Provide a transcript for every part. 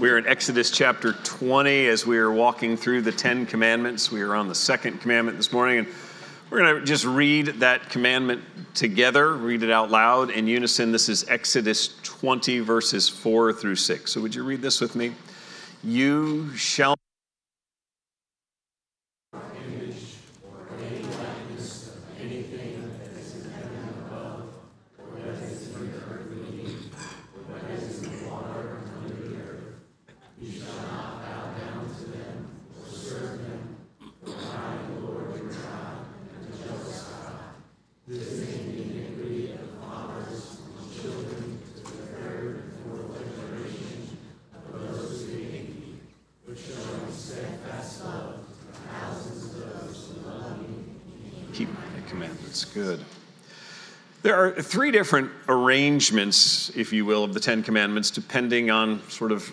We're in Exodus chapter 20 as we are walking through the Ten Commandments. We are on the second commandment this morning, and we're going to just read that commandment together, read it out loud in unison. This is Exodus 20, verses 4 through 6. So, would you read this with me? You shall good. There are three different arrangements, if you will, of the Ten Commandments, depending on sort of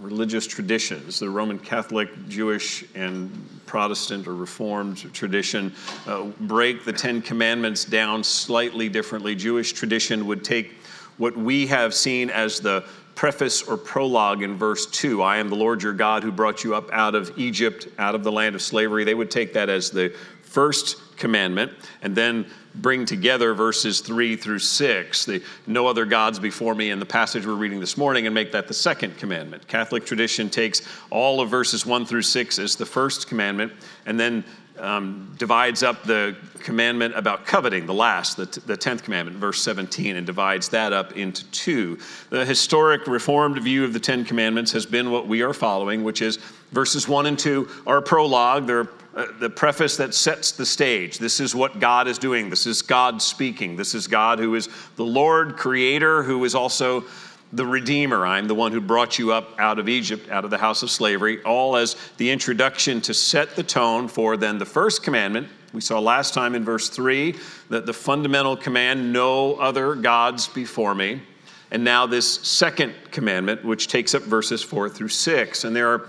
religious traditions. The Roman Catholic, Jewish, and Protestant or Reformed tradition uh, break the Ten Commandments down slightly differently. Jewish tradition would take what we have seen as the preface or prologue in verse 2 I am the Lord your God who brought you up out of Egypt, out of the land of slavery. They would take that as the first commandment and then bring together verses 3 through 6, the no other gods before me in the passage we're reading this morning, and make that the second commandment. Catholic tradition takes all of verses 1 through 6 as the first commandment and then um, divides up the commandment about coveting, the last, the, t- the 10th commandment, verse 17, and divides that up into two. The historic Reformed view of the Ten Commandments has been what we are following, which is verses 1 and 2 are a prologue, they're uh, the preface that sets the stage. This is what God is doing. This is God speaking. This is God who is the Lord, creator, who is also the Redeemer. I'm the one who brought you up out of Egypt, out of the house of slavery, all as the introduction to set the tone for then the first commandment. We saw last time in verse 3 that the fundamental command, no other gods before me. And now this second commandment, which takes up verses 4 through 6. And there are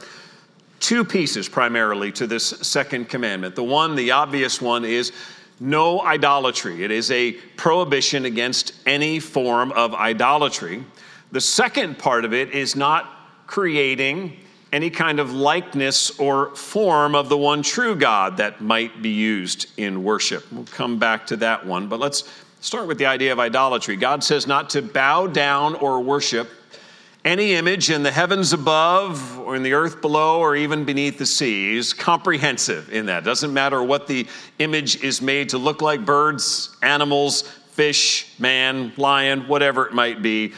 two pieces primarily to this second commandment. The one, the obvious one, is no idolatry. It is a prohibition against any form of idolatry. The second part of it is not creating any kind of likeness or form of the one true God that might be used in worship. We'll come back to that one, but let's start with the idea of idolatry. God says not to bow down or worship any image in the heavens above or in the earth below or even beneath the seas, comprehensive in that. Doesn't matter what the image is made to look like birds, animals, fish, man, lion, whatever it might be.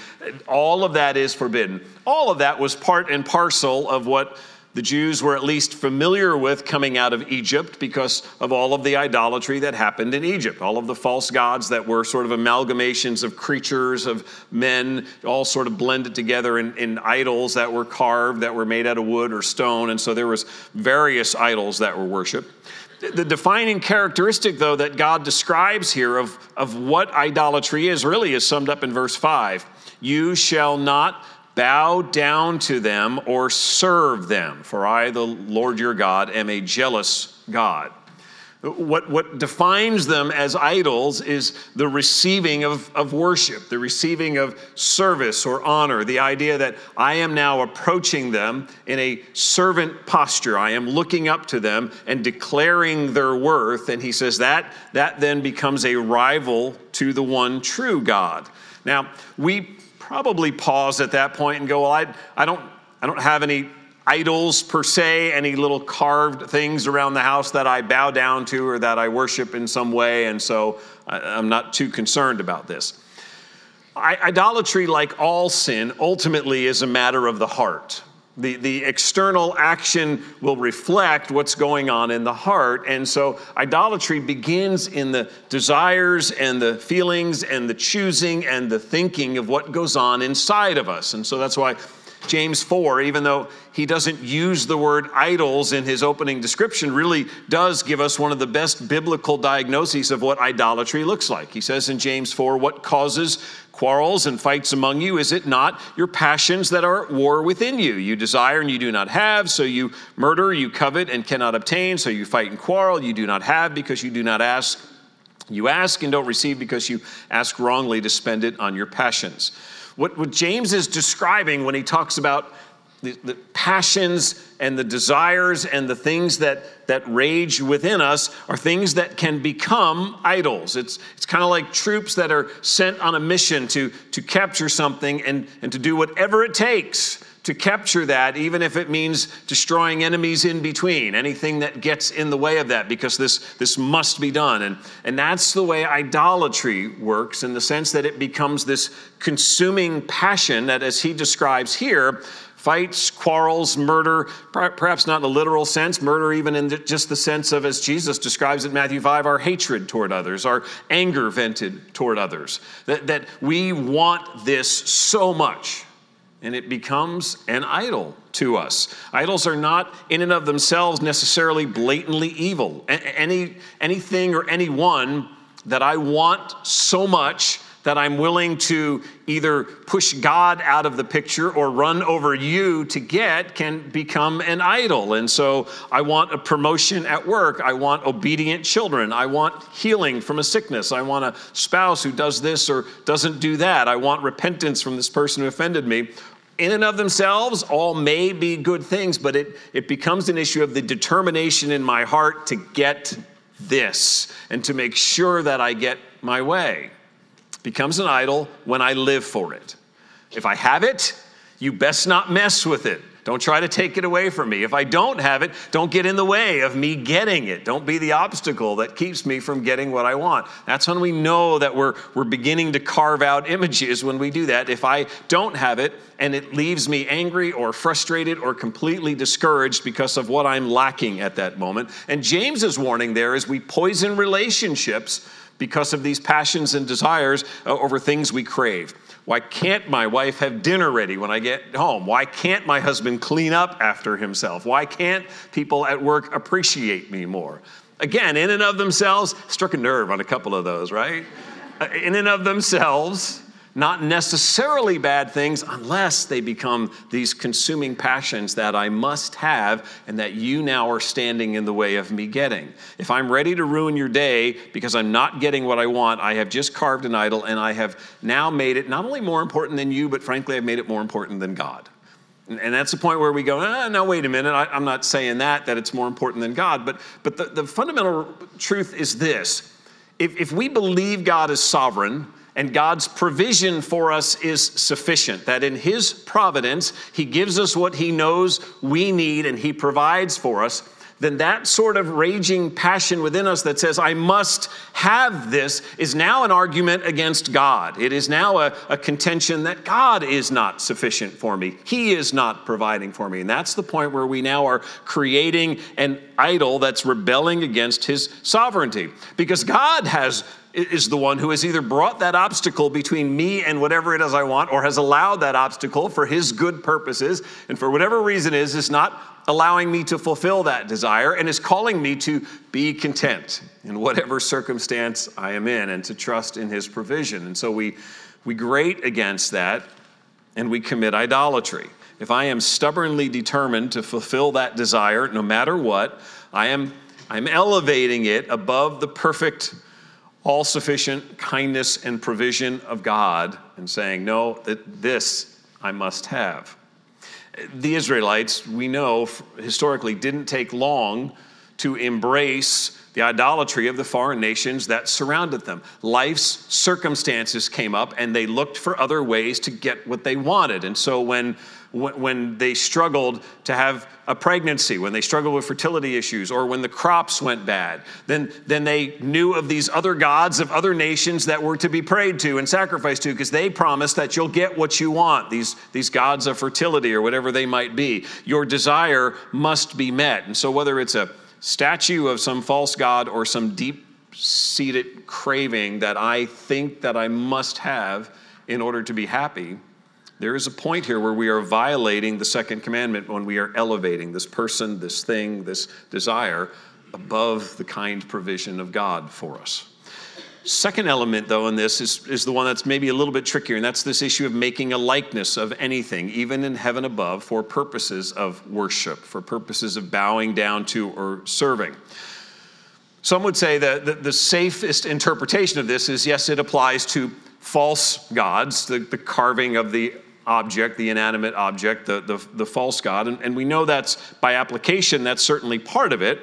All of that is forbidden. All of that was part and parcel of what the Jews were at least familiar with coming out of Egypt because of all of the idolatry that happened in Egypt, all of the false gods that were sort of amalgamations of creatures, of men, all sort of blended together in, in idols that were carved, that were made out of wood or stone. And so there was various idols that were worshiped. The defining characteristic, though, that God describes here of, of what idolatry is really is summed up in verse 5. You shall not bow down to them or serve them, for I, the Lord your God, am a jealous God. What, what defines them as idols is the receiving of, of worship, the receiving of service or honor, the idea that I am now approaching them in a servant posture. I am looking up to them and declaring their worth. And he says that that then becomes a rival to the one true God. Now, we probably pause at that point and go, well, I, I, don't, I don't have any idols per se, any little carved things around the house that I bow down to or that I worship in some way, and so I'm not too concerned about this. I, idolatry, like all sin, ultimately is a matter of the heart. The, the external action will reflect what's going on in the heart. And so idolatry begins in the desires and the feelings and the choosing and the thinking of what goes on inside of us. And so that's why James 4, even though he doesn't use the word idols in his opening description, really does give us one of the best biblical diagnoses of what idolatry looks like. He says in James 4, What causes quarrels and fights among you? Is it not your passions that are at war within you? You desire and you do not have, so you murder, you covet and cannot obtain, so you fight and quarrel. You do not have because you do not ask. You ask and don't receive because you ask wrongly to spend it on your passions. What, what James is describing when he talks about the, the, passions and the desires and the things that, that rage within us are things that can become idols. It's, it's kind of like troops that are sent on a mission to, to capture something and, and to do whatever it takes to capture that, even if it means destroying enemies in between, anything that gets in the way of that, because this, this must be done. And, and that's the way idolatry works in the sense that it becomes this consuming passion that, as he describes here, fights, quarrels, murder, perhaps not in the literal sense, murder even in just the sense of, as Jesus describes in Matthew 5, our hatred toward others, our anger vented toward others. That, that we want this so much and it becomes an idol to us. Idols are not in and of themselves necessarily blatantly evil. Any, anything or anyone that I want so much that I'm willing to either push God out of the picture or run over you to get can become an idol. And so I want a promotion at work. I want obedient children. I want healing from a sickness. I want a spouse who does this or doesn't do that. I want repentance from this person who offended me in and of themselves, all may be good things, but it, it becomes an issue of the determination in my heart to get this and to make sure that I get my way. It becomes an idol when I live for it. If I have it, you best not mess with it. Don't try to take it away from me. If I don't have it, don't get in the way of me getting it. Don't be the obstacle that keeps me from getting what I want. That's when we know that we're, we're beginning to carve out images when we do that. If I don't have it and it leaves me angry or frustrated or completely discouraged because of what I'm lacking at that moment. And James's warning there is we poison relationships because of these passions and desires uh, over things we crave. Why can't my wife have dinner ready when I get home? Why can't my husband clean up after himself? Why can't people at work appreciate me more? Again, in and of themselves, struck a nerve on a couple of those, right? Uh, in and of themselves, not necessarily bad things unless they become these consuming passions that I must have and that you now are standing in the way of me getting. If I'm ready to ruin your day because I'm not getting what I want, I have just carved an idol and I have now made it not only more important than you, but frankly, I've made it more important than God. And that's the point where we go, ah, wait a minute. I, am not saying that, that it's more important than God. But, but the, the fundamental truth is this if, if we believe God is sovereign, and God's provision for us is sufficient. That in His providence, He gives us what He knows we need and He provides for us. Then that sort of raging passion within us that says, I must have this, is now an argument against God. It is now a, a contention that God is not sufficient for me. He is not providing for me. And that's the point where we now are creating an idol that's rebelling against His sovereignty. Because God has is the one who has either brought that obstacle between me and whatever it is I want, or has allowed that obstacle for his good purposes, and for whatever reason is, is not allowing me to fulfill that desire, and is calling me to be content in whatever circumstance I am in, and to trust in his provision. And so we, we grate against that, and we commit idolatry. If I am stubbornly determined to fulfill that desire, no matter what, I am I'm elevating it above the perfect all sufficient kindness and provision of God and saying, No, that this I must have. The Israelites, we know historically, didn't take long to embrace the idolatry of the foreign nations that surrounded them. Life's circumstances came up and they looked for other ways to get what they wanted. And so when when they struggled to have a pregnancy, when they struggled with fertility issues, or when the crops went bad. Then, then they knew of these other gods of other nations that were to be prayed to and sacrificed to because they promised that you'll get what you want, these, these gods of fertility or whatever they might be. Your desire must be met. And so, whether it's a statue of some false god or some deep seated craving that I think that I must have in order to be happy, there is a point here where we are violating the second commandment when we are elevating this person, this thing, this desire above the kind provision of God for us. Second element, though, in this is, is the one that's maybe a little bit trickier, and that's this issue of making a likeness of anything, even in heaven above, for purposes of worship, for purposes of bowing down to or serving. Some would say that the, the safest interpretation of this is yes, it applies to false gods, the, the carving of the object, the inanimate object, the, the, the false God. And, and we know that's by application, that's certainly part of it.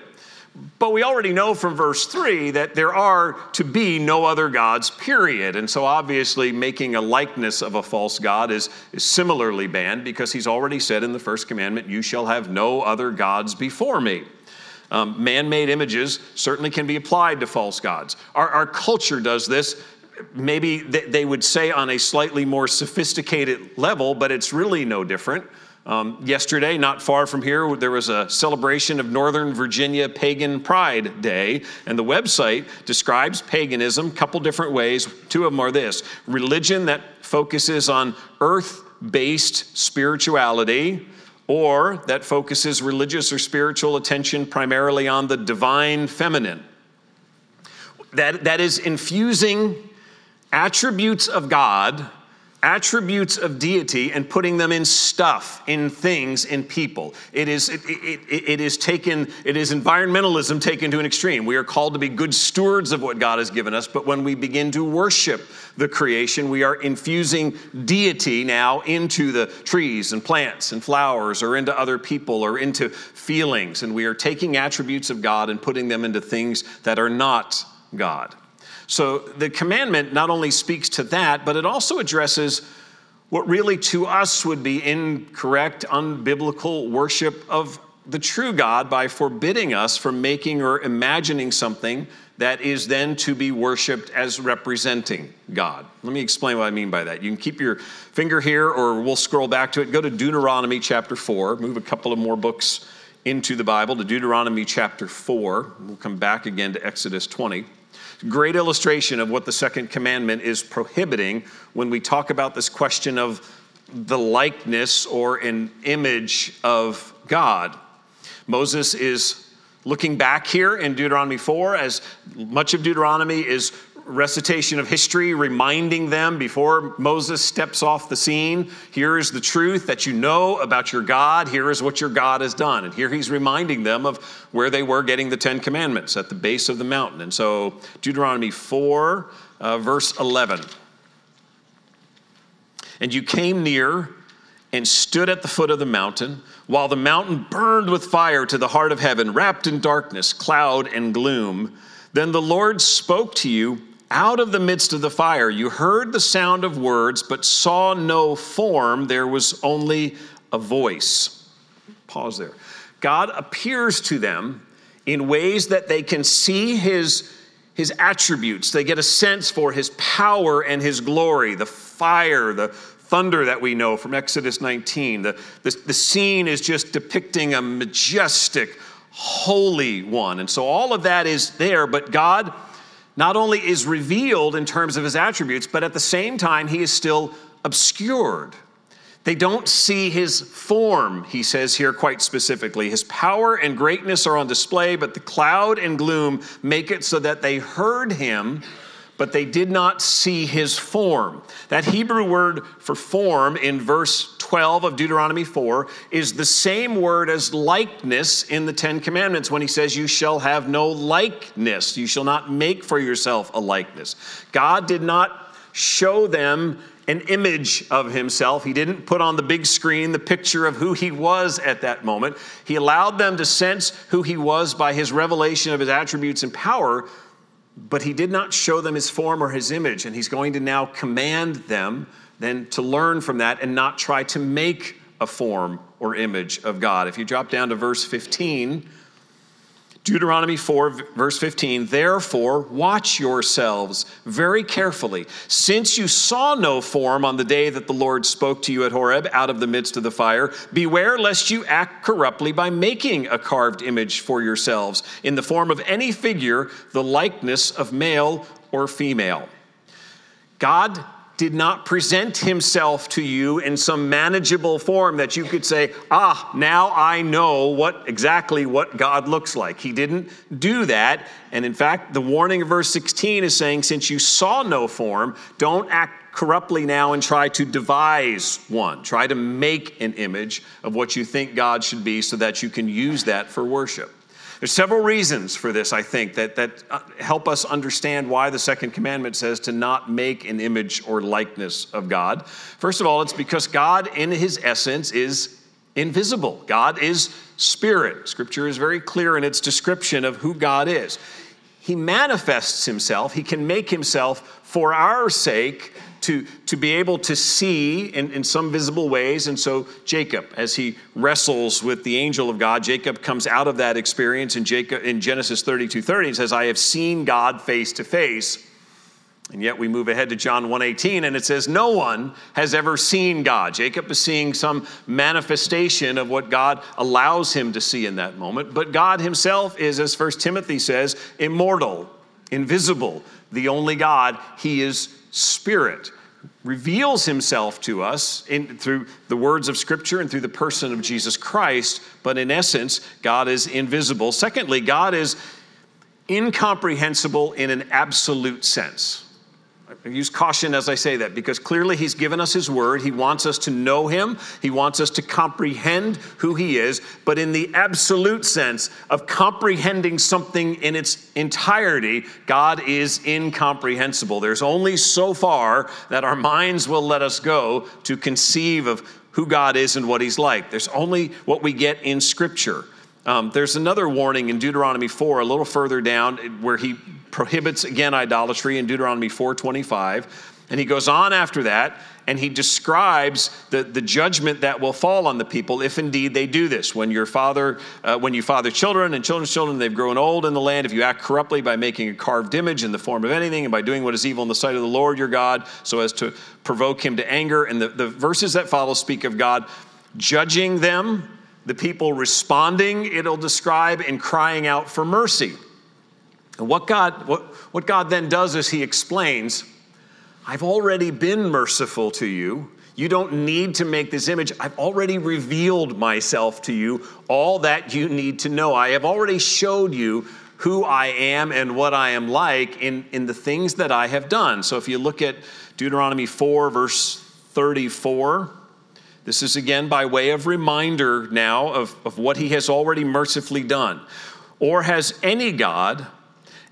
But we already know from verse 3 that there are to be no other gods, period. And so obviously, making a likeness of a false God is, is similarly banned because he's already said in the first commandment, You shall have no other gods before me. Um, Man made images certainly can be applied to false gods. Our, our culture does this. Maybe they would say on a slightly more sophisticated level, but it's really no different. Um, yesterday, not far from here, there was a celebration of Northern Virginia Pagan Pride Day, and the website describes paganism a couple different ways. Two of them are this religion that focuses on earth based spirituality, or that focuses religious or spiritual attention primarily on the divine feminine. That, that is infusing attributes of God attributes of deity and putting them in stuff, in things, in people. It is, it, it, it, is taken, it is environmentalism taken to an extreme. We are called to be good stewards of what God has given us, but when we begin to worship the creation, we are infusing deity now into the trees and plants and flowers or into other people or into feelings. And we are taking attributes of God and putting them into things that are not God. So the commandment not only speaks to that, but it also addresses what really to us would be incorrect, unbiblical worship of the true God by forbidding us from making or imagining something that is then to be worshiped as representing God. Let me explain what I mean by that. You can keep your finger here or we'll scroll back to it. Go to Deuteronomy chapter 4, move a couple of more books into the Bible to Deuteronomy chapter 4. We'll come back again to Exodus 20. Great illustration of what the second commandment is prohibiting when we talk about this question of the likeness or an image of God. Moses is looking back here in Deuteronomy 4 as much of Deuteronomy is recitation of history, reminding them before Moses steps off the scene here is the truth that you know about your God. Here is what your God has done. And here he's reminding them of where they were getting the Ten Commandments at the base of the mountain. And so, Deuteronomy 4, uh, verse 11. And you came near and stood at the foot of the mountain, while the mountain burned with fire to the heart of heaven, wrapped in darkness, cloud, and gloom. Then the Lord spoke to you out of the midst of the fire. You heard the sound of words, but saw no form. There was only a voice. Pause there. God appears to them in ways that they can see his, his attributes. They get a sense for his power and his glory, the fire, the thunder that we know from Exodus 19. The, the, the scene is just depicting a majestic, holy one. And so all of that is there, but God not only is revealed in terms of his attributes, but at the same time, he is still obscured. They don't see his form, he says here quite specifically. His power and greatness are on display, but the cloud and gloom make it so that they heard him, but they did not see his form. That Hebrew word for form in verse 12 of Deuteronomy 4 is the same word as likeness in the Ten Commandments when he says, You shall have no likeness. You shall not make for yourself a likeness. God did not show them an image of himself. He didn't put on the big screen the picture of who he was at that moment. He allowed them to sense who he was by his revelation of his attributes and power but he did not show them his form or his image, and he's going to now command them then to learn from that and not try to make a form or image of God. If you drop down to verse 15, Deuteronomy 4, verse 15, therefore watch yourselves very carefully, since you saw no form on the day that the Lord spoke to you at Horeb out of the midst of the fire. Beware lest you act corruptly by making a carved image for yourselves in the form of any figure, the likeness of male or female. God did not present himself to you in some manageable form that you could say, ah, now I know what exactly what God looks like. He didn't do that. And in fact, the warning of verse 16 is saying, since you saw no form, don't act corruptly now and try to devise one. Try to make an image of what you think God should be so that you can use that for worship. There's several reasons for this, I think, that, that uh, help us understand why the second commandment says to not make an image or likeness of God. First of all, it's because God, in his essence, is invisible. God is spirit. Scripture is very clear in its description of who God is. He manifests himself, he can make himself for our sake to, to be able to see in, in some visible ways. And so, Jacob, as he wrestles with the angel of God, Jacob comes out of that experience in, Jacob, in Genesis 32 30 and says, I have seen God face to face. And yet we move ahead to John 1:18 and it says no one has ever seen God. Jacob is seeing some manifestation of what God allows him to see in that moment, but God himself is as First Timothy says, immortal, invisible, the only God, he is spirit reveals himself to us in, through the words of Scripture and through the person of Jesus Christ, but in essence, God is invisible. Secondly, God is incomprehensible in an absolute sense. I use caution as I say that because clearly He's given us His word. He wants us to know Him, He wants us to comprehend who He is. But in the absolute sense of comprehending something in its entirety, God is incomprehensible. There's only so far that our minds will let us go to conceive of who God is and what He's like. There's only what we get in Scripture. Um, there's another warning in Deuteronomy 4, a little further down, where he prohibits again idolatry in Deuteronomy 4:25. And he goes on after that and he describes the, the judgment that will fall on the people if indeed they do this. When your father, uh, when you father children and children's children, they've grown old in the land, if you act corruptly by making a carved image in the form of anything and by doing what is evil in the sight of the Lord your God, so as to provoke him to anger. And the, the verses that follow speak of God judging them the people responding, it'll describe, and crying out for mercy. And what God, what, what God then does is He explains, I've already been merciful to you. You don't need to make this image. I've already revealed myself to you, all that you need to know. I have already showed you who I am and what I am like in, in the things that I have done. So if you look at Deuteronomy 4, verse 34, this is again by way of reminder now of, of what he has already mercifully done. Or has any God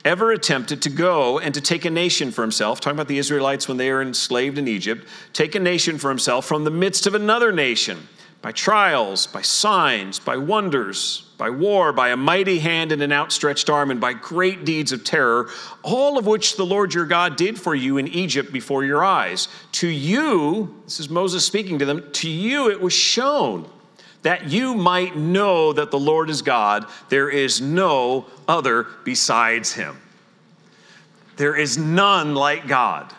ever attempted to go and to take a nation for himself, talking about the Israelites when they were enslaved in Egypt, take a nation for himself from the midst of another nation by trials, by signs, by wonders, by war, by a mighty hand and an outstretched arm, and by great deeds of terror, all of which the Lord your God did for you in Egypt before your eyes. To you, this is Moses speaking to them, to you it was shown that you might know that the Lord is God. There is no other besides him. There is none like God.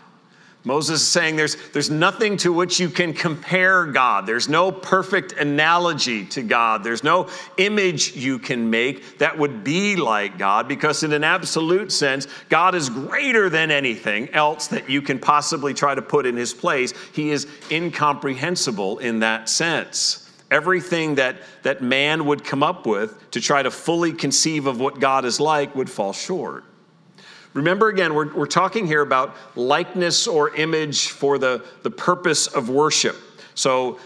Moses is saying there's, there's nothing to which you can compare God. There's no perfect analogy to God. There's no image you can make that would be like God because, in an absolute sense, God is greater than anything else that you can possibly try to put in his place. He is incomprehensible in that sense. Everything that, that man would come up with to try to fully conceive of what God is like would fall short. Remember again, we're, we're talking here about likeness or image for the, the purpose of worship. So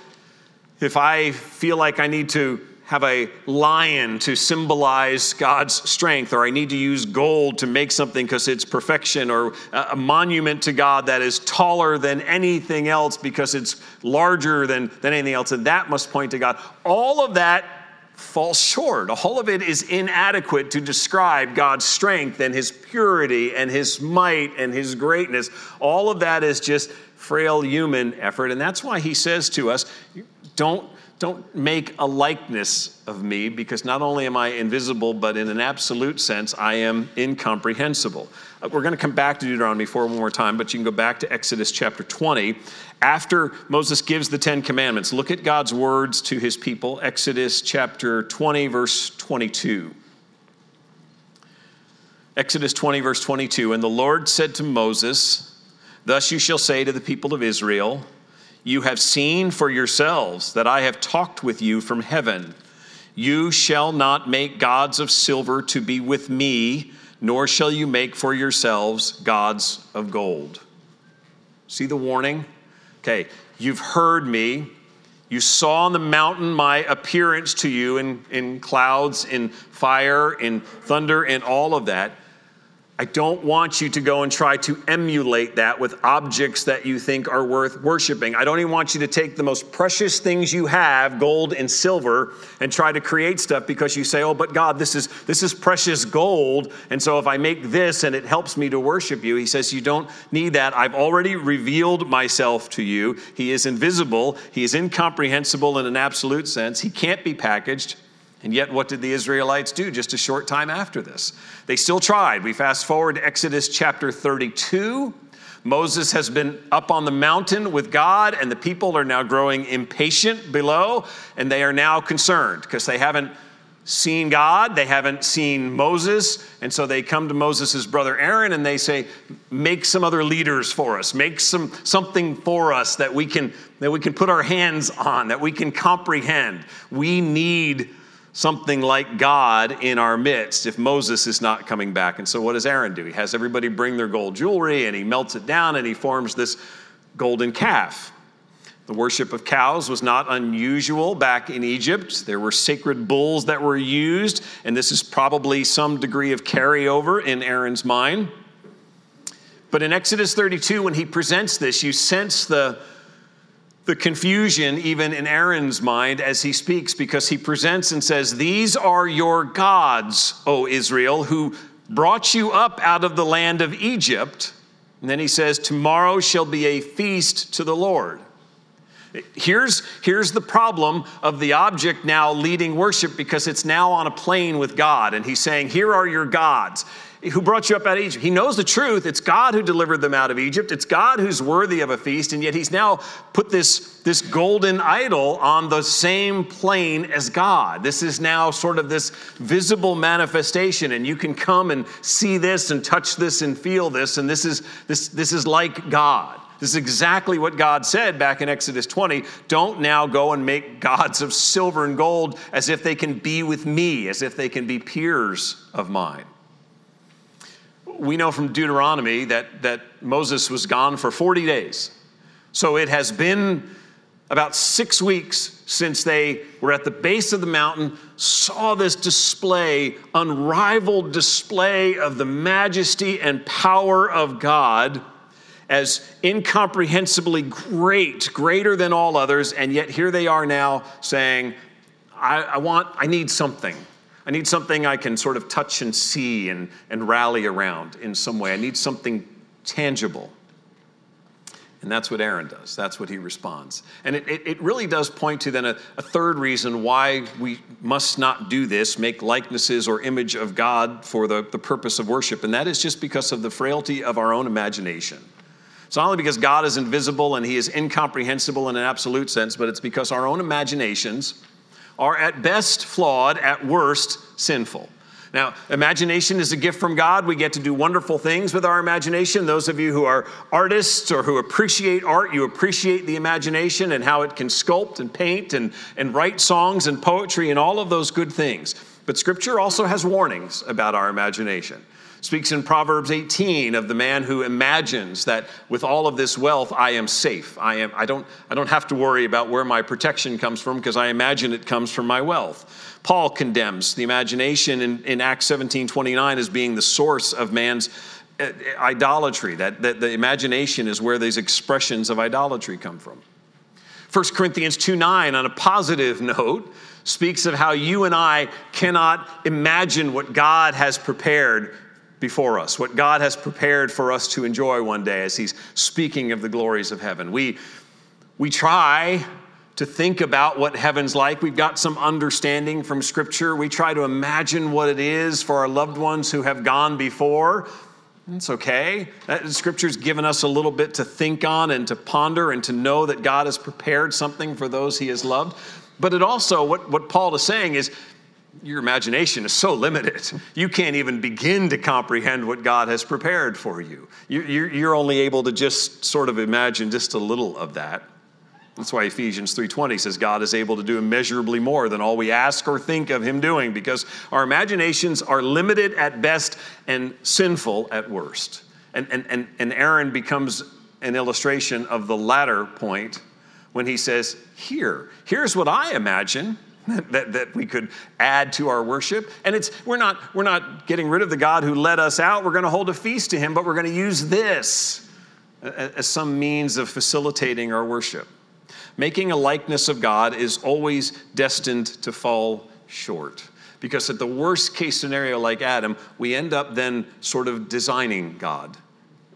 if I feel like I need to have a lion to symbolize God's strength, or I need to use gold to make something because it's perfection, or a monument to God that is taller than anything else because it's larger than, than anything else, and that must point to God. All of that falls short. All of it is inadequate to describe God's strength and his purity and his might and his greatness. All of that is just frail human effort. And that's why he says to us, don't, don't make a likeness of me because not only am I invisible, but in an absolute sense, I am incomprehensible. Uh, we're going to come back to Deuteronomy 4 one more time, but you can go back to Exodus chapter 20 after Moses gives the Ten Commandments, look at God's words to his people, Exodus chapter 20, verse 22. Exodus 20, verse 22. And the Lord said to Moses, Thus you shall say to the people of Israel, You have seen for yourselves that I have talked with you from heaven. You shall not make gods of silver to be with me, nor shall you make for yourselves gods of gold. See the warning? Okay, you've heard me. You saw on the mountain my appearance to you in, in clouds, in fire, in thunder, in all of that. I don't want you to go and try to emulate that with objects that you think are worth worshiping. I don't even want you to take the most precious things you have, gold and silver, and try to create stuff because you say, "Oh, but God, this is this is precious gold, and so if I make this and it helps me to worship you." He says, "You don't need that. I've already revealed myself to you. He is invisible, he is incomprehensible in an absolute sense. He can't be packaged." And yet, what did the Israelites do just a short time after this? They still tried. We fast forward to Exodus chapter 32. Moses has been up on the mountain with God, and the people are now growing impatient below, and they are now concerned because they haven't seen God, they haven't seen Moses, and so they come to Moses' brother Aaron and they say, "Make some other leaders for us. Make some something for us that we can that we can put our hands on, that we can comprehend. We need something like God in our midst if Moses is not coming back. And so, what does Aaron do? He has everybody bring their gold jewelry and he melts it down and he forms this golden calf. The worship of cows was not unusual back in Egypt. There were sacred bulls that were used, and this is probably some degree of carryover in Aaron's mind. But in Exodus 32, when he presents this, you sense the the confusion even in Aaron's mind as he speaks because he presents and says, These are your gods, O Israel, who brought you up out of the land of Egypt. And then he says, Tomorrow shall be a feast to the Lord. Here's, here's the problem of the object now leading worship because it's now on a plane with God. And he's saying, Here are your gods who brought you up out of Egypt. He knows the truth. It's God who delivered them out of Egypt. It's God who's worthy of a feast, and yet he's now put this, this golden idol on the same plane as God. This is now sort of this visible manifestation, and you can come and see this and touch this and feel this, and this is this, this is like God. This is exactly what God said back in Exodus 20. Don't now go and make gods of silver and gold as if they can be with me, as if they can be peers of mine we know from Deuteronomy that, that Moses was gone for 40 days. So it has been about six weeks since they were at the base of the mountain, saw this display, unrivaled display of the majesty and power of God as incomprehensibly great, greater than all others, and yet here they are now saying, I, I want, I need something. I need something I can sort of touch and see and, and rally around in some way. I need something tangible. And that's what Aaron does. That's what he responds. And it, it, it really does point to then a, a, third reason why we must not do this, make likenesses or image of God for the, the purpose of worship. And that is just because of the frailty of our own imagination. It's not only because God is invisible and he is incomprehensible in an absolute sense, but it's because our own imaginations are at best flawed, at worst sinful. Now, imagination is a gift from God. We get to do wonderful things with our imagination. Those of you who are artists or who appreciate art, you appreciate the imagination and how it can sculpt and paint and, and write songs and poetry and all of those good things. But Scripture also has warnings about our imagination speaks in Proverbs 18 of the man who imagines that with all of this wealth I am safe. I am I don't I don't have to worry about where my protection comes from because I imagine it comes from my wealth. Paul condemns the imagination in, in Acts 17 29 as being the source of man's uh, idolatry, that, that the imagination is where these expressions of idolatry come from. 1 Corinthians 2 9, on a positive note, speaks of how you and I cannot imagine what God has prepared before us, what God has prepared for us to enjoy one day as He's speaking of the glories of heaven. We, we try to think about what heaven's like. We've got some understanding from Scripture. We try to imagine what it is for our loved ones who have gone before. It's okay. That, scripture's given us a little bit to think on and to ponder and to know that God has prepared something for those He has loved. But it also, what, what Paul is saying is, your imagination is so limited. You can't even begin to comprehend what God has prepared for you. You're only able to just sort of imagine just a little of that. That's why Ephesians 3:20 says God is able to do immeasurably more than all we ask or think of him doing because our imaginations are limited at best and sinful at worst. And, and, and, and Aaron becomes an illustration of the latter point when he says, Here, here's what I imagine. That, that we could add to our worship. And it's we're not we're not getting rid of the god who led us out. We're going to hold a feast to him but we're going to use this as some means of facilitating our worship. Making a likeness of god is always destined to fall short. Because at the worst case scenario like adam we end up then sort of designing god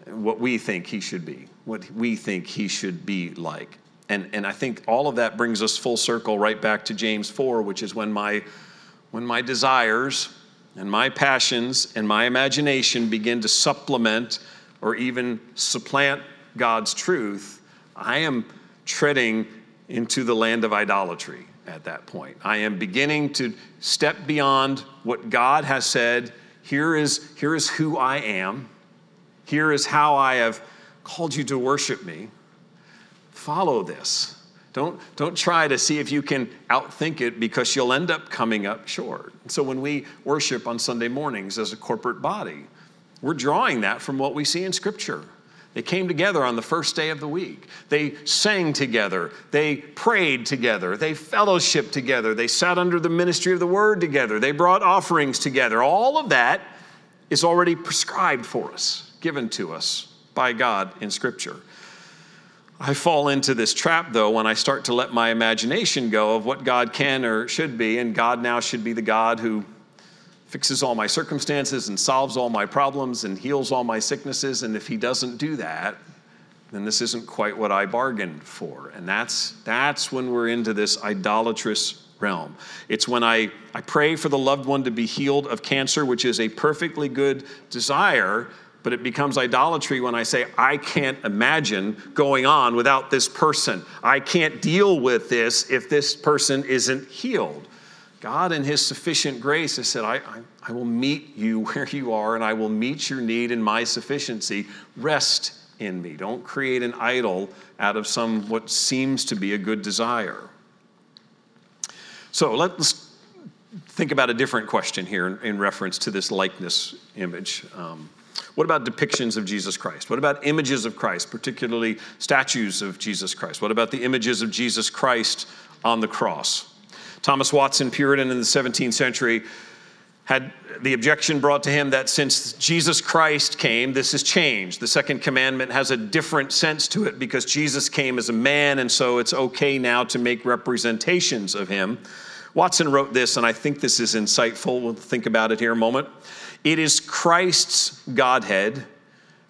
what we think he should be what we think he should be like and, and I think all of that brings us full circle right back to James 4, which is when my, when my desires and my passions and my imagination begin to supplement or even supplant God's truth, I am treading into the land of idolatry at that point. I am beginning to step beyond what God has said. Here is, here is who I am. Here is how I have called you to worship me follow this. Don't, don't try to see if you can outthink it because you'll end up coming up short. So when we worship on Sunday mornings as a corporate body, we're drawing that from what we see in Scripture. They came together on the first day of the week. They sang together. They prayed together. They fellowshiped together. They sat under the ministry of the word together. They brought offerings together. All of that is already prescribed for us, given to us by God in Scripture. I fall into this trap, though, when I start to let my imagination go of what God can or should be, and God now should be the God who fixes all my circumstances and solves all my problems and heals all my sicknesses. And if He doesn't do that, then this isn't quite what I bargained for. And that's, that's when we're into this idolatrous realm. It's when I, I pray for the loved one to be healed of cancer, which is a perfectly good desire, but it becomes idolatry when I say, I can't imagine going on without this person. I can't deal with this if this person isn't healed. God, in His sufficient grace, has said, I, I, I will meet you where you are and I will meet your need in my sufficiency. Rest in me. Don't create an idol out of some what seems to be a good desire. So let's think about a different question here in, in reference to this likeness image. Um, what about depictions of Jesus Christ? What about images of Christ, particularly statues of Jesus Christ? What about the images of Jesus Christ on the cross? Thomas Watson, Puritan in the 17th century, had the objection brought to him that since Jesus Christ came, this has changed. The second commandment has a different sense to it because Jesus came as a man, and so it's okay now to make representations of him. Watson wrote this, and I think this is insightful. We'll think about it here a moment. It is Christ's Godhead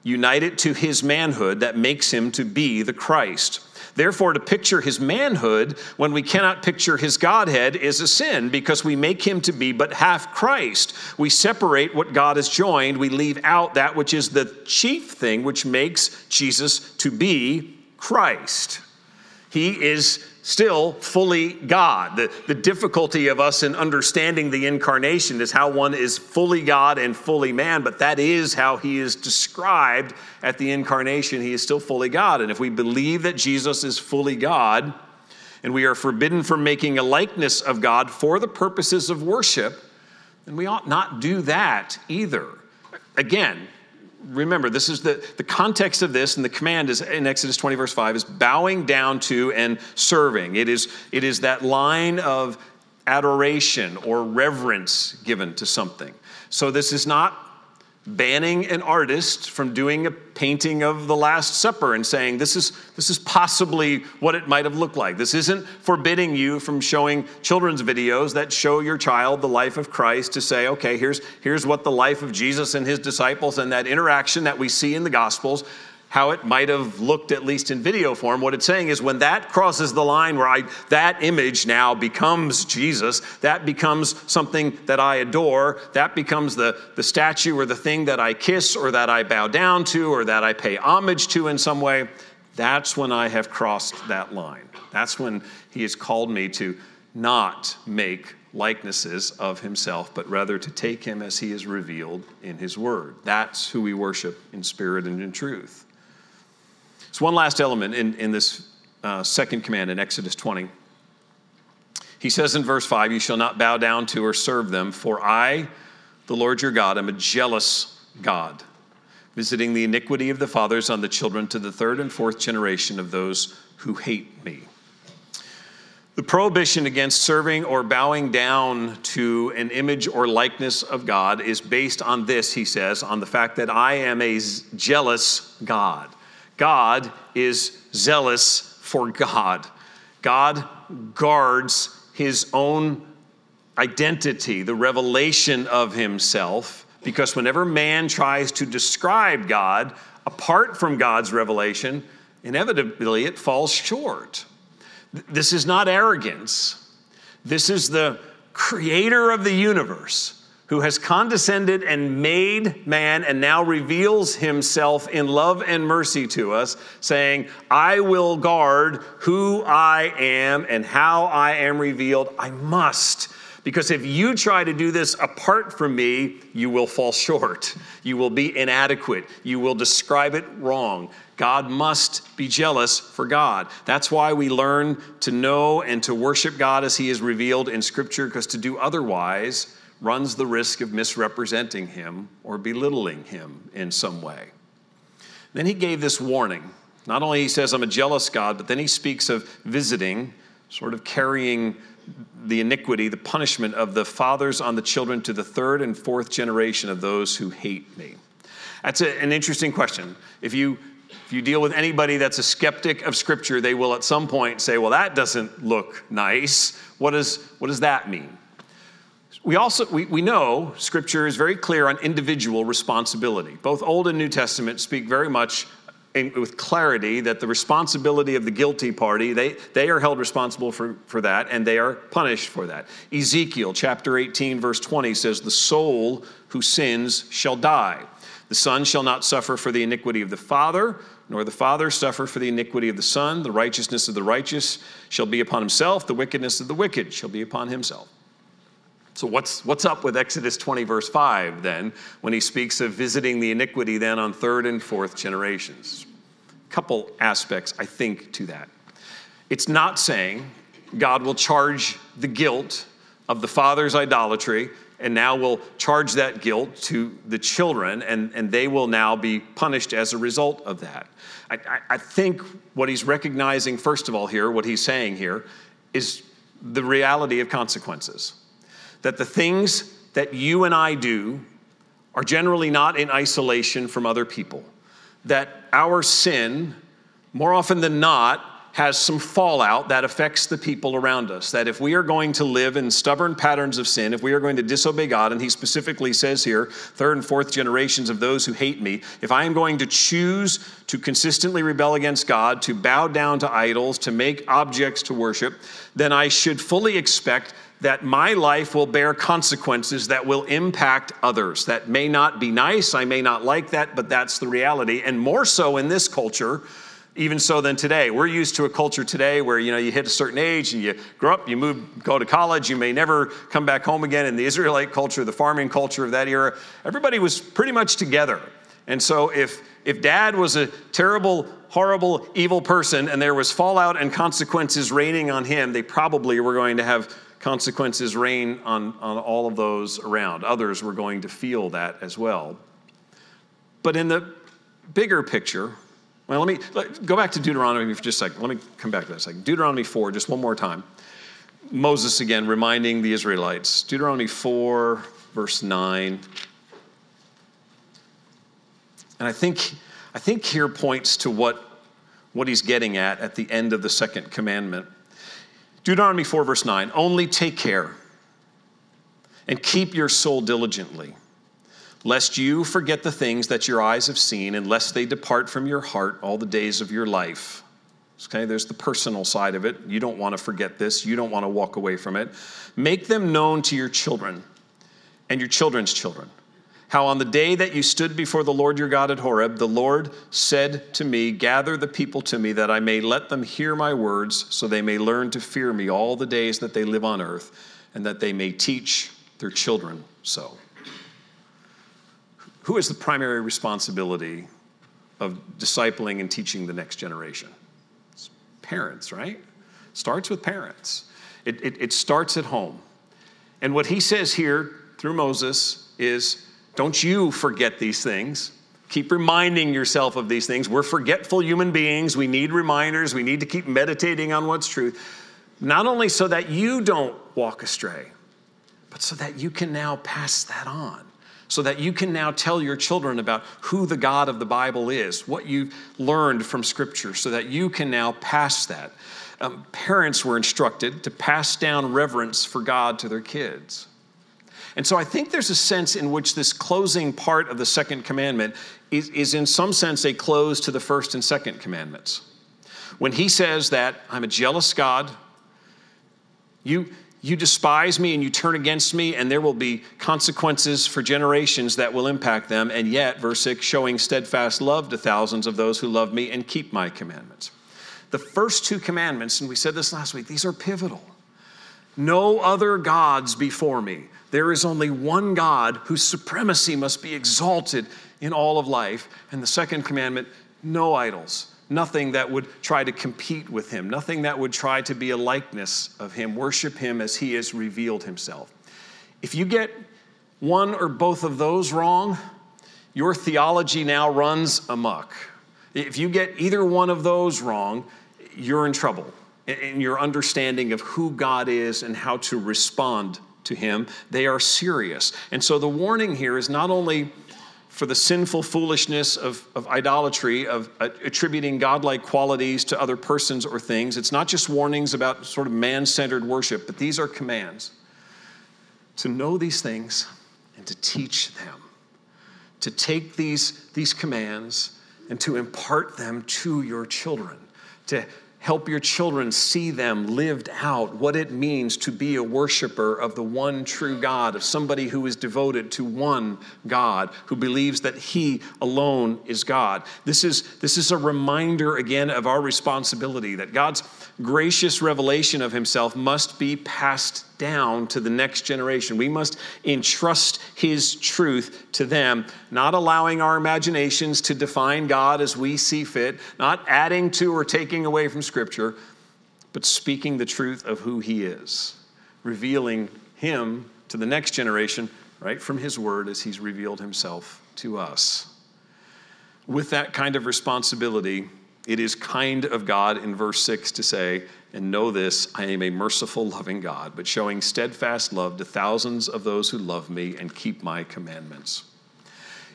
united to his manhood that makes him to be the Christ. Therefore, to picture his manhood when we cannot picture his Godhead is a sin because we make him to be but half Christ. We separate what God has joined, we leave out that which is the chief thing which makes Jesus to be Christ. He is still fully God. The, the difficulty of us in understanding the incarnation is how one is fully God and fully man, but that is how he is described at the incarnation. He is still fully God. And if we believe that Jesus is fully God, and we are forbidden from making a likeness of God for the purposes of worship, then we ought not do that either. Again, remember, this is the, the context of this, and the command is in Exodus 20, verse 5, is bowing down to and serving. It is, it is that line of adoration or reverence given to something. So this is not banning an artist from doing a painting of the last supper and saying this is this is possibly what it might have looked like. This isn't forbidding you from showing children's videos that show your child the life of christ to say okay here's here's what the life of jesus and his disciples and that interaction that we see in the gospels how it might have looked at least in video form what it's saying is when that crosses the line where I, that image now becomes jesus that becomes something that i adore that becomes the, the statue or the thing that i kiss or that i bow down to or that i pay homage to in some way that's when i have crossed that line that's when he has called me to not make likenesses of himself, but rather to take him as he is revealed in his word. That's who we worship in spirit and in truth. So, one last element in, in this uh, second command in Exodus 20. He says in verse 5, You shall not bow down to or serve them, for I, the Lord your God, am a jealous God, visiting the iniquity of the fathers on the children to the third and fourth generation of those who hate me. The prohibition against serving or bowing down to an image or likeness of God is based on this, he says, on the fact that I am a jealous God. God is zealous for God. God guards his own identity, the revelation of himself, because whenever man tries to describe God apart from God's revelation, inevitably it falls short. This is not arrogance. This is the creator of the universe who has condescended and made man and now reveals himself in love and mercy to us, saying, I will guard who I am and how I am revealed. I must. Because if you try to do this apart from me, you will fall short. You will be inadequate. You will describe it wrong. God must be jealous for God. That's why we learn to know and to worship God as He is revealed in Scripture, because to do otherwise runs the risk of misrepresenting Him or belittling Him in some way. Then He gave this warning. Not only He says, I'm a jealous God, but then He speaks of visiting, sort of carrying the iniquity, the punishment of the fathers on the children to the third and fourth generation of those who hate me. That's a, an interesting question. If you if you deal with anybody that's a skeptic of Scripture, they will at some point say, well, that doesn't look nice. What, does what does that mean? We also we, we know Scripture is very clear on individual responsibility. Both Old and New Testament speak very much in, with clarity that the responsibility of the guilty party, they, they are held responsible for, for that and they are punished for that. Ezekiel chapter 18, verse 20 says, The soul who sins shall die. The Son shall not suffer for the iniquity of the Father, nor the Father suffer for the iniquity of the Son. The righteousness of the righteous shall be upon himself, the wickedness of the wicked shall be upon himself. So, what's, what's up with Exodus 20, verse 5 then, when he speaks of visiting the iniquity then on third and fourth generations? Couple aspects, I think, to that. It's not saying God will charge the guilt of the father's idolatry and now will charge that guilt to the children, and, and they will now be punished as a result of that. I, I, I think what he's recognizing, first of all, here, what he's saying here, is the reality of consequences. That the things that you and I do are generally not in isolation from other people. That our sin, more often than not, has some fallout that affects the people around us. That if we are going to live in stubborn patterns of sin, if we are going to disobey God, and he specifically says here, third and fourth generations of those who hate me, if I am going to choose to consistently rebel against God, to bow down to idols, to make objects to worship, then I should fully expect that my life will bear consequences that will impact others. That may not be nice, I may not like that, but that's the reality. And more so in this culture even so than today we're used to a culture today where you know you hit a certain age and you grow up you move go to college you may never come back home again in the israelite culture the farming culture of that era everybody was pretty much together and so if if dad was a terrible horrible evil person and there was fallout and consequences raining on him they probably were going to have consequences rain on, on all of those around others were going to feel that as well but in the bigger picture well, let me let, go back to Deuteronomy for just a second. Let me come back to that second. Deuteronomy 4, just one more time. Moses again reminding the Israelites. Deuteronomy 4, verse 9. And I think, I think here points to what, what he's getting at at the end of the second commandment. Deuteronomy 4, verse 9 Only take care and keep your soul diligently lest you forget the things that your eyes have seen, and lest they depart from your heart all the days of your life. Okay, there's the personal side of it. You don't want to forget this, you don't want to walk away from it. Make them known to your children and your children's children. How on the day that you stood before the Lord your God at Horeb, the Lord said to me, Gather the people to me, that I may let them hear my words, so they may learn to fear me all the days that they live on earth, and that they may teach their children so Who is the primary responsibility of discipling and teaching the next generation? It's parents, right? Starts with parents. It, it, it starts at home. And what he says here through Moses is don't you forget these things. Keep reminding yourself of these things. We're forgetful human beings. We need reminders. We need to keep meditating on what's truth. not only so that you don't walk astray, but so that you can now pass that on. So that you can now tell your children about who the God of the Bible is, what you've learned from Scripture, so that you can now pass that. Um, parents were instructed to pass down reverence for God to their kids. And so I think there's a sense in which this closing part of the second commandment is, is in some sense a close to the first and second commandments. When he says that I'm a jealous God, you, you despise me and you turn against me, and there will be consequences for generations that will impact them. And yet, verse 6, showing steadfast love to thousands of those who love me and keep my commandments. The first two commandments, and we said this last week, these are pivotal. No other gods before me. There is only one God whose supremacy must be exalted in all of life. And the second commandment no idols, nothing that would try to compete with him, nothing that would try to be a likeness of him. Worship him as he has revealed himself. If you get one or both of those wrong, your theology now runs amok. If you get either one of those wrong, you're in trouble in your understanding of who God is and how to respond to him. They are serious. And so the warning here is not only for the sinful foolishness of, of idolatry, of uh, attributing godlike qualities to other persons or things. It's not just warnings about sort of man centered worship, but these are commands to know these things and to teach them, to take these, these commands and to impart them to your children, to Help your children see them lived out, what it means to be a worshiper of the one true God, of somebody who is devoted to one God, who believes that He alone is God. This is, this is a reminder again of our responsibility that God's gracious revelation of Himself must be passed down to the next generation. We must entrust His truth to them, not allowing our imaginations to define God as we see fit, not adding to or taking away from Scripture, but speaking the truth of who He is, revealing Him to the next generation right from His Word as He's revealed Himself to us. With that kind of responsibility, it is kind of God in verse 6 to say, and know this I am a merciful, loving God, but showing steadfast love to thousands of those who love me and keep my commandments.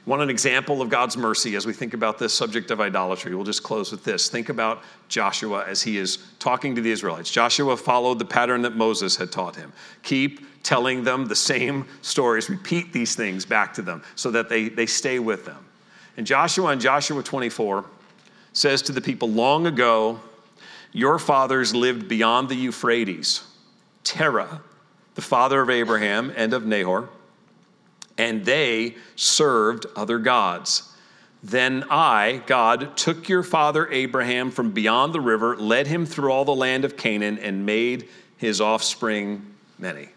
Want an example of God's mercy as we think about this subject of idolatry? We'll just close with this. Think about Joshua as he is talking to the Israelites. Joshua followed the pattern that Moses had taught him. Keep telling them the same stories, repeat these things back to them so that they, they stay with them. And Joshua in Joshua 24 says to the people, Long ago, your fathers lived beyond the Euphrates. Terah, the father of Abraham and of Nahor, and they served other gods. Then I, God, took your father Abraham from beyond the river, led him through all the land of Canaan, and made his offspring many.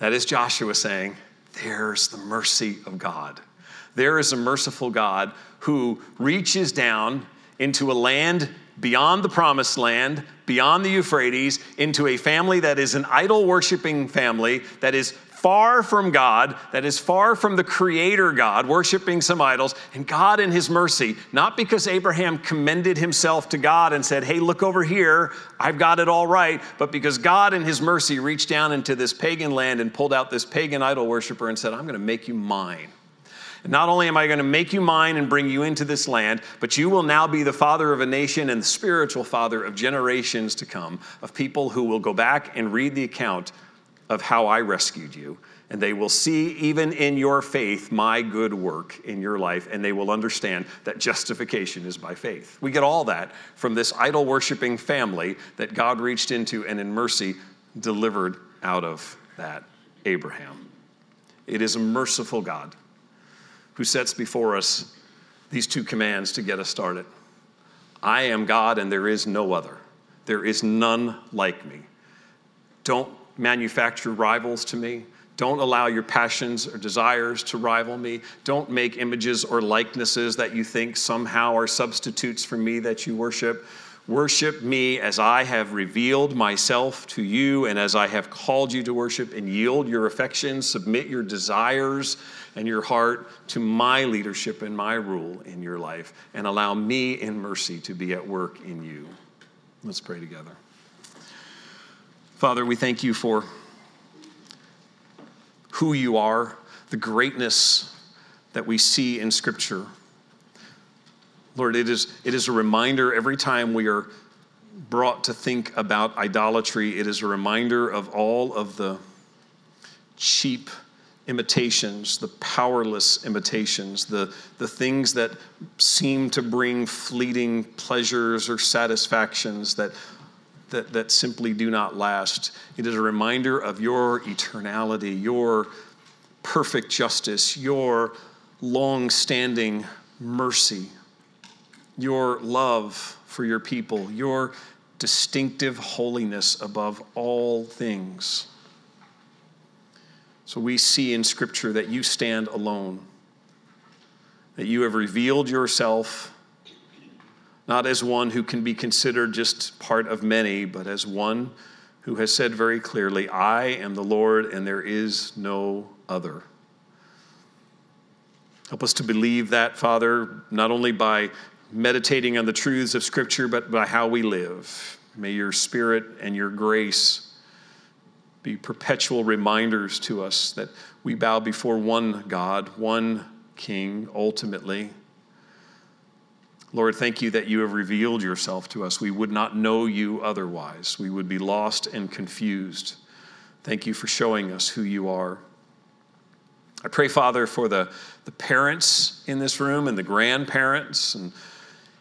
That is Joshua saying, There's the mercy of God. There is a merciful God who reaches down into a land beyond the promised land, beyond the Euphrates, into a family that is an idol worshiping family that is far from God, that is far from the Creator God, worshiping some idols. And God, in His mercy, not because Abraham commended himself to God and said, Hey, look over here, I've got it all right, but because God, in His mercy, reached down into this pagan land and pulled out this pagan idol worshiper and said, I'm going to make you mine. Not only am I going to make you mine and bring you into this land, but you will now be the father of a nation and the spiritual father of generations to come, of people who will go back and read the account of how I rescued you. And they will see, even in your faith, my good work in your life, and they will understand that justification is by faith. We get all that from this idol worshiping family that God reached into and in mercy delivered out of that Abraham. It is a merciful God who sets before us these two commands to get us started I am God and there is no other. There is none like me. Don't manufacture rivals to me. Don't allow your passions or desires to rival me. Don't make images or likenesses that you think somehow are substitutes for me that you worship. Worship me as I have revealed myself to you and as I have called you to worship, and yield your affections, submit your desires and your heart to my leadership and my rule in your life, and allow me in mercy to be at work in you. Let's pray together. Father, we thank you for who you are, the greatness that we see in Scripture. Lord, it is, it is a reminder every time we are brought to think about idolatry, it is a reminder of all of the cheap imitations, the powerless imitations, the, the things that seem to bring fleeting pleasures or satisfactions that, that, that simply do not last. It is a reminder of your eternality, your perfect justice, your long standing mercy, your love for your people, your distinctive holiness above all things. So we see in Scripture that you stand alone, that you have revealed yourself not as one who can be considered just part of many, but as one who has said very clearly, I am the Lord and there is no other. Help us to believe that, Father, not only by meditating on the truths of Scripture, but by how we live. May your Spirit and your grace be perpetual reminders to us that we bow before one God, one King, ultimately. Lord, thank you that you have revealed yourself to us. We would not know you otherwise. We would be lost and confused. Thank you for showing us who you are. I pray, Father, for the, the parents in this room and the grandparents and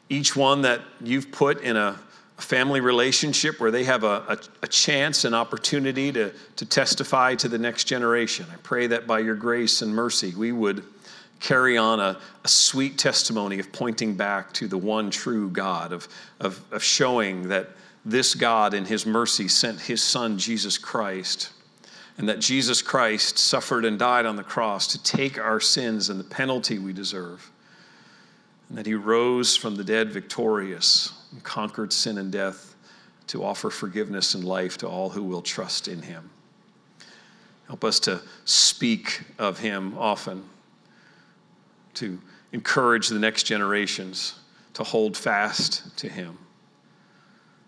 each one that you've put in a family relationship where they have a, a, a, chance and opportunity to, to testify to the next generation. I pray that by your grace and mercy, we would carry on a, a sweet testimony of pointing back to the one true God, of, of, of showing that this God in his mercy sent his son, Jesus Christ, and that Jesus Christ suffered and died on the cross to take our sins and the penalty we deserve, and that he rose from the dead victorious and conquered sin and death to offer forgiveness and life to all who will trust in him. Help us to speak of him often, to encourage the next generations to hold fast to him,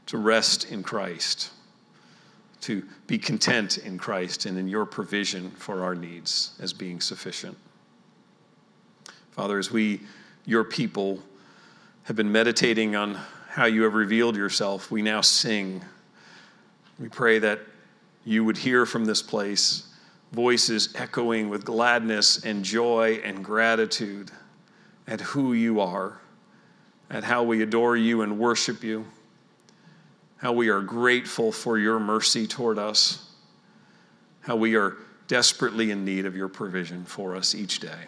to rest in Christ, to be content in Christ and in your provision for our needs as being sufficient. Father, as we, your people, have been meditating on how you have revealed yourself, we now sing. We pray that you would hear from this place voices echoing with gladness and joy and gratitude at who you are, at how we adore you and worship you, how we are grateful for your mercy toward us, how we are desperately in need of your provision for us each day.